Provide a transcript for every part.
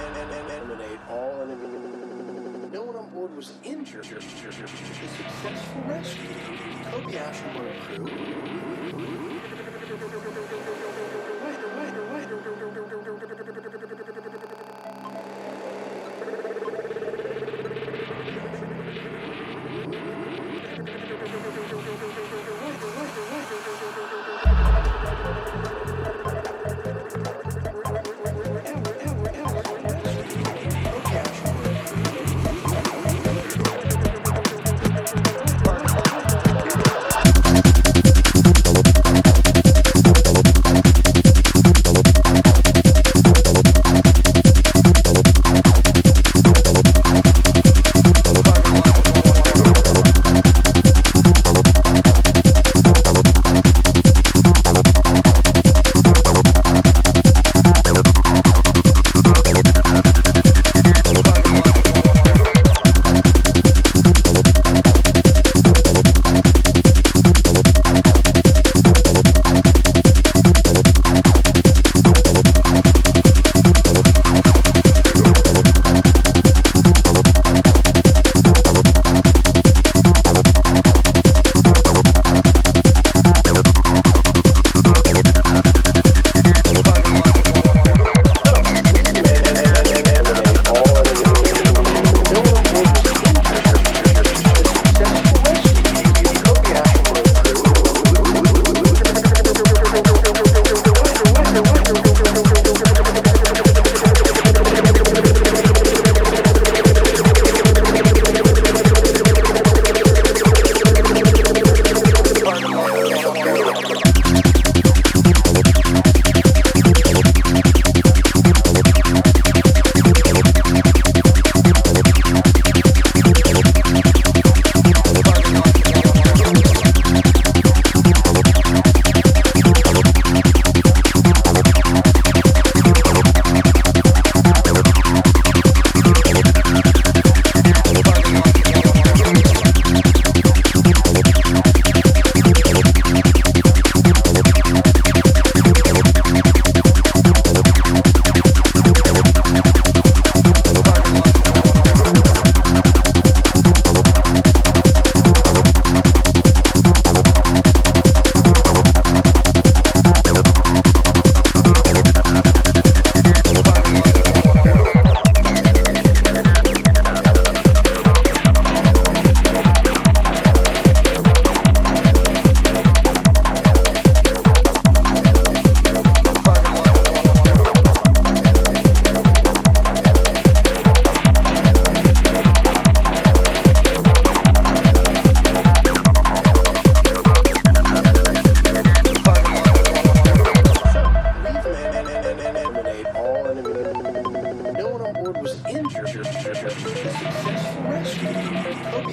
eliminate all enemy. No one on board was injured. A successful rescue. Kobayashi crew.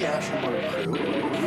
Dash crew.